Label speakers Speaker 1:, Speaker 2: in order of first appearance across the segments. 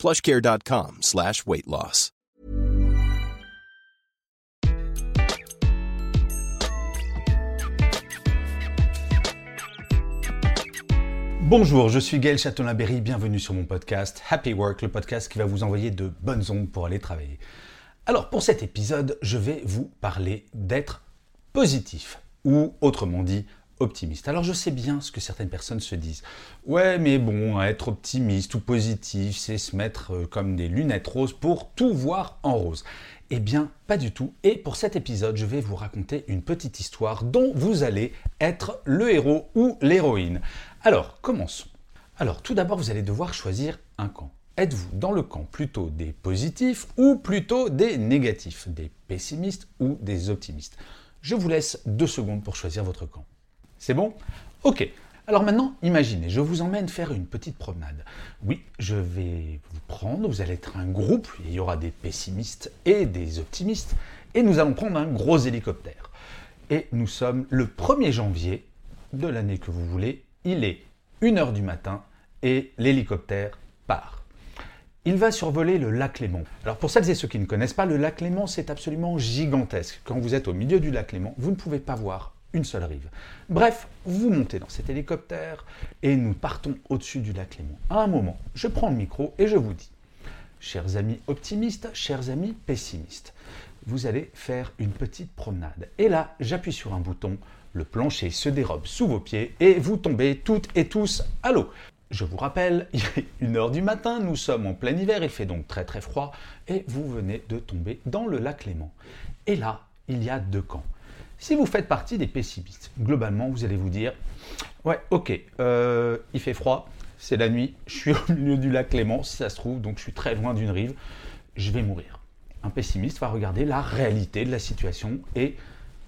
Speaker 1: plushcare.com slash weight loss.
Speaker 2: Bonjour, je suis Gaël Châtelain-Berry, bienvenue sur mon podcast Happy Work, le podcast qui va vous envoyer de bonnes ondes pour aller travailler. Alors pour cet épisode, je vais vous parler d'être positif, ou autrement dit, Alors je sais bien ce que certaines personnes se disent. Ouais, mais bon, être optimiste ou positif, c'est se mettre euh, comme des lunettes roses pour tout voir en rose. Eh bien, pas du tout. Et pour cet épisode, je vais vous raconter une petite histoire dont vous allez être le héros ou l'héroïne. Alors, commençons. Alors, tout d'abord, vous allez devoir choisir un camp. Êtes-vous dans le camp plutôt des positifs ou plutôt des négatifs, des pessimistes ou des optimistes? Je vous laisse deux secondes pour choisir votre camp. C'est bon? Ok. Alors maintenant, imaginez, je vous emmène faire une petite promenade. Oui, je vais vous prendre, vous allez être un groupe, il y aura des pessimistes et des optimistes, et nous allons prendre un gros hélicoptère. Et nous sommes le 1er janvier de l'année que vous voulez, il est 1h du matin et l'hélicoptère part. Il va survoler le lac Léman. Alors pour celles et ceux qui ne connaissent pas, le lac Léman c'est absolument gigantesque. Quand vous êtes au milieu du lac Léman, vous ne pouvez pas voir une seule rive. Bref, vous montez dans cet hélicoptère et nous partons au-dessus du lac Léman. À un moment, je prends le micro et je vous dis, chers amis optimistes, chers amis pessimistes, vous allez faire une petite promenade. Et là, j'appuie sur un bouton, le plancher se dérobe sous vos pieds et vous tombez toutes et tous à l'eau. Je vous rappelle, il est 1h du matin, nous sommes en plein hiver, il fait donc très très froid, et vous venez de tomber dans le lac Léman. Et là, il y a deux camps. Si vous faites partie des pessimistes, globalement, vous allez vous dire Ouais, ok, euh, il fait froid, c'est la nuit, je suis au milieu du lac Léman, si ça se trouve, donc je suis très loin d'une rive, je vais mourir. Un pessimiste va regarder la réalité de la situation et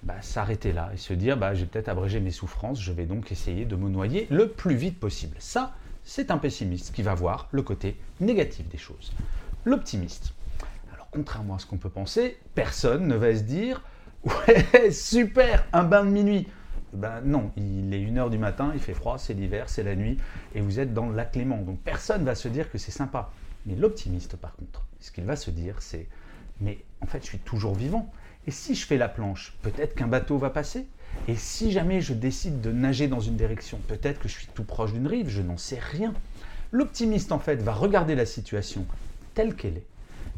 Speaker 2: bah, s'arrêter là et se dire bah, j'ai peut-être abrégé mes souffrances, je vais donc essayer de me noyer le plus vite possible. Ça, c'est un pessimiste qui va voir le côté négatif des choses. L'optimiste. Alors, contrairement à ce qu'on peut penser, personne ne va se dire Ouais, super, un bain de minuit. Ben non, il est 1h du matin, il fait froid, c'est l'hiver, c'est la nuit, et vous êtes dans le lac Léman. Donc personne va se dire que c'est sympa. Mais l'optimiste, par contre, ce qu'il va se dire, c'est Mais en fait, je suis toujours vivant. Et si je fais la planche, peut-être qu'un bateau va passer. Et si jamais je décide de nager dans une direction, peut-être que je suis tout proche d'une rive, je n'en sais rien. L'optimiste, en fait, va regarder la situation telle qu'elle est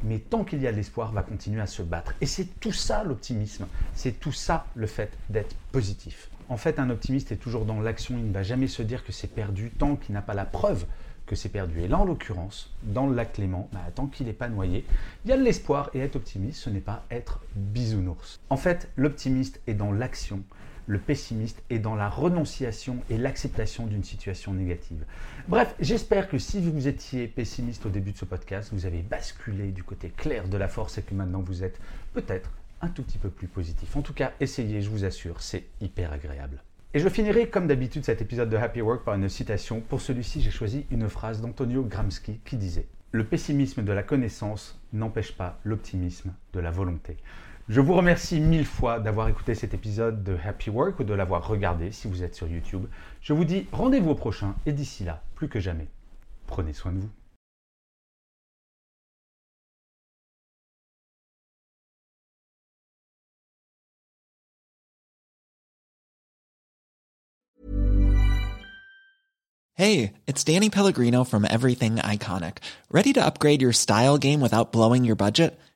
Speaker 2: mais tant qu'il y a de l'espoir, va continuer à se battre. Et c'est tout ça l'optimisme, c'est tout ça le fait d'être positif. En fait, un optimiste est toujours dans l'action, il ne va jamais se dire que c'est perdu tant qu'il n'a pas la preuve que c'est perdu. Et là, en l'occurrence, dans le lac Clément, bah, tant qu'il n'est pas noyé, il y a de l'espoir et être optimiste, ce n'est pas être bisounours. En fait, l'optimiste est dans l'action, le pessimiste est dans la renonciation et l'acceptation d'une situation négative. Bref, j'espère que si vous étiez pessimiste au début de ce podcast, vous avez basculé du côté clair de la force et que maintenant vous êtes peut-être un tout petit peu plus positif. En tout cas, essayez, je vous assure, c'est hyper agréable. Et je finirai comme d'habitude cet épisode de Happy Work par une citation. Pour celui-ci, j'ai choisi une phrase d'Antonio Gramsci qui disait Le pessimisme de la connaissance n'empêche pas l'optimisme de la volonté. Je vous remercie mille fois d'avoir écouté cet épisode de Happy Work ou de l'avoir regardé si vous êtes sur YouTube. Je vous dis rendez-vous au prochain et d'ici là, plus que jamais, prenez soin de vous.
Speaker 3: Hey, it's Danny Pellegrino from Everything Iconic. Ready to upgrade your style game without blowing your budget?